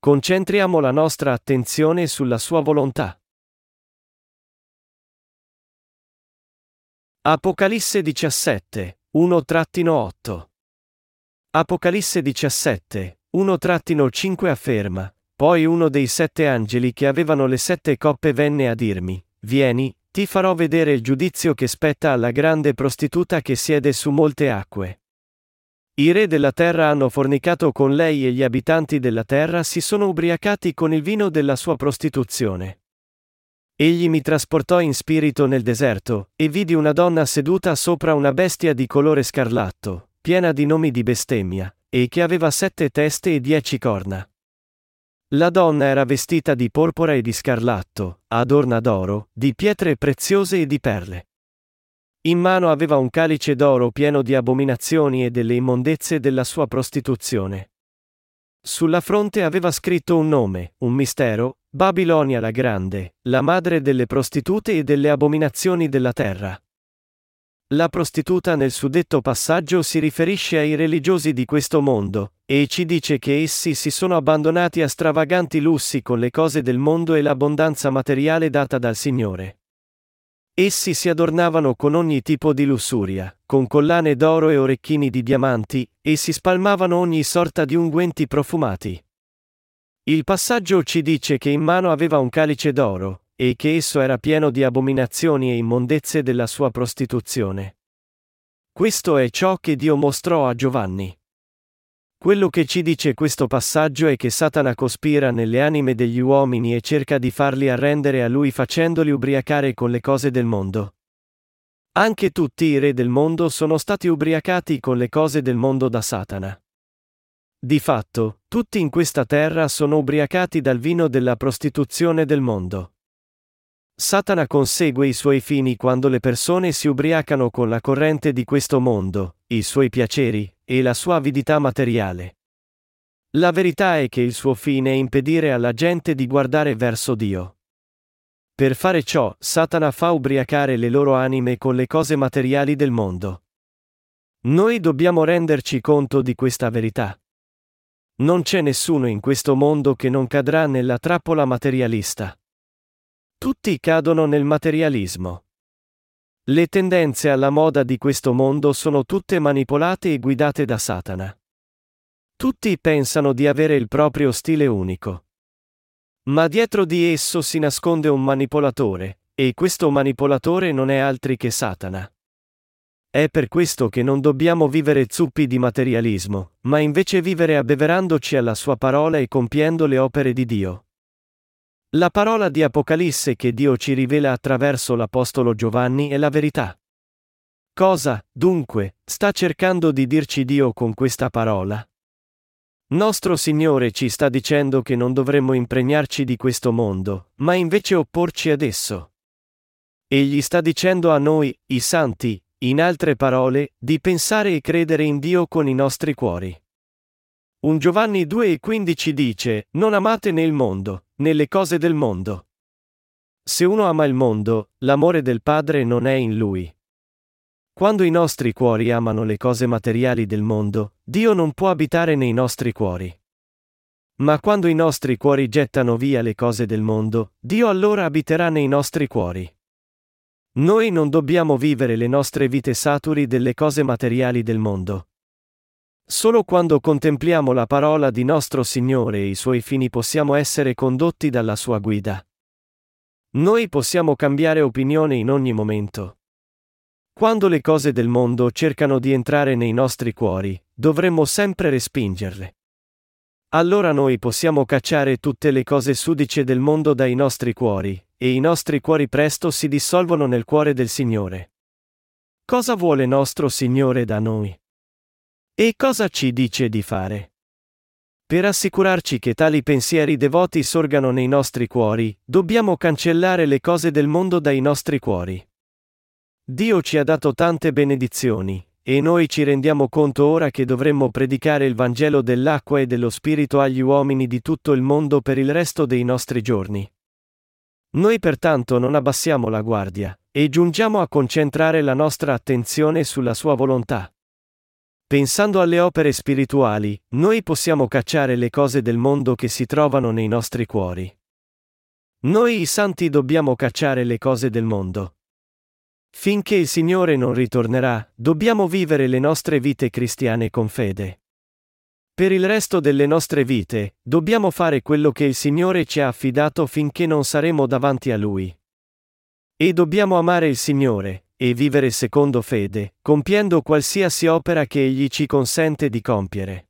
concentriamo la nostra attenzione sulla sua volontà. Apocalisse 17, 1-8 Apocalisse 17, 1-5 afferma, poi uno dei sette angeli che avevano le sette coppe venne a dirmi, Vieni, ti farò vedere il giudizio che spetta alla grande prostituta che siede su molte acque. I re della terra hanno fornicato con lei e gli abitanti della terra si sono ubriacati con il vino della sua prostituzione. Egli mi trasportò in spirito nel deserto, e vidi una donna seduta sopra una bestia di colore scarlatto, piena di nomi di bestemmia, e che aveva sette teste e dieci corna. La donna era vestita di porpora e di scarlatto, adorna d'oro, di pietre preziose e di perle. In mano aveva un calice d'oro pieno di abominazioni e delle immondezze della sua prostituzione. Sulla fronte aveva scritto un nome, un mistero, Babilonia la Grande, la madre delle prostitute e delle abominazioni della terra. La prostituta nel suddetto passaggio si riferisce ai religiosi di questo mondo, e ci dice che essi si sono abbandonati a stravaganti lussi con le cose del mondo e l'abbondanza materiale data dal Signore. Essi si adornavano con ogni tipo di lussuria, con collane d'oro e orecchini di diamanti, e si spalmavano ogni sorta di unguenti profumati. Il passaggio ci dice che in mano aveva un calice d'oro, e che esso era pieno di abominazioni e immondezze della sua prostituzione. Questo è ciò che Dio mostrò a Giovanni. Quello che ci dice questo passaggio è che Satana cospira nelle anime degli uomini e cerca di farli arrendere a lui facendoli ubriacare con le cose del mondo. Anche tutti i re del mondo sono stati ubriacati con le cose del mondo da Satana. Di fatto, tutti in questa terra sono ubriacati dal vino della prostituzione del mondo. Satana consegue i suoi fini quando le persone si ubriacano con la corrente di questo mondo, i suoi piaceri, e la sua avidità materiale. La verità è che il suo fine è impedire alla gente di guardare verso Dio. Per fare ciò, Satana fa ubriacare le loro anime con le cose materiali del mondo. Noi dobbiamo renderci conto di questa verità. Non c'è nessuno in questo mondo che non cadrà nella trappola materialista. Tutti cadono nel materialismo. Le tendenze alla moda di questo mondo sono tutte manipolate e guidate da Satana. Tutti pensano di avere il proprio stile unico. Ma dietro di esso si nasconde un manipolatore, e questo manipolatore non è altri che Satana. È per questo che non dobbiamo vivere zuppi di materialismo, ma invece vivere abbeverandoci alla sua parola e compiendo le opere di Dio. La parola di Apocalisse che Dio ci rivela attraverso l'Apostolo Giovanni è la verità. Cosa, dunque, sta cercando di dirci Dio con questa parola? Nostro Signore ci sta dicendo che non dovremmo impregnarci di questo mondo, ma invece opporci ad esso. Egli sta dicendo a noi, i santi, in altre parole, di pensare e credere in Dio con i nostri cuori. Un Giovanni 2,15 dice, Non amate nel mondo, nelle cose del mondo. Se uno ama il mondo, l'amore del Padre non è in lui. Quando i nostri cuori amano le cose materiali del mondo, Dio non può abitare nei nostri cuori. Ma quando i nostri cuori gettano via le cose del mondo, Dio allora abiterà nei nostri cuori. Noi non dobbiamo vivere le nostre vite saturi delle cose materiali del mondo. Solo quando contempliamo la parola di nostro Signore e i suoi fini possiamo essere condotti dalla sua guida. Noi possiamo cambiare opinione in ogni momento. Quando le cose del mondo cercano di entrare nei nostri cuori, dovremmo sempre respingerle. Allora noi possiamo cacciare tutte le cose sudice del mondo dai nostri cuori, e i nostri cuori presto si dissolvono nel cuore del Signore. Cosa vuole nostro Signore da noi? E cosa ci dice di fare? Per assicurarci che tali pensieri devoti sorgano nei nostri cuori, dobbiamo cancellare le cose del mondo dai nostri cuori. Dio ci ha dato tante benedizioni, e noi ci rendiamo conto ora che dovremmo predicare il Vangelo dell'acqua e dello Spirito agli uomini di tutto il mondo per il resto dei nostri giorni. Noi pertanto non abbassiamo la guardia, e giungiamo a concentrare la nostra attenzione sulla Sua volontà. Pensando alle opere spirituali, noi possiamo cacciare le cose del mondo che si trovano nei nostri cuori. Noi i santi dobbiamo cacciare le cose del mondo. Finché il Signore non ritornerà, dobbiamo vivere le nostre vite cristiane con fede. Per il resto delle nostre vite, dobbiamo fare quello che il Signore ci ha affidato finché non saremo davanti a Lui. E dobbiamo amare il Signore, e vivere secondo fede, compiendo qualsiasi opera che Egli ci consente di compiere.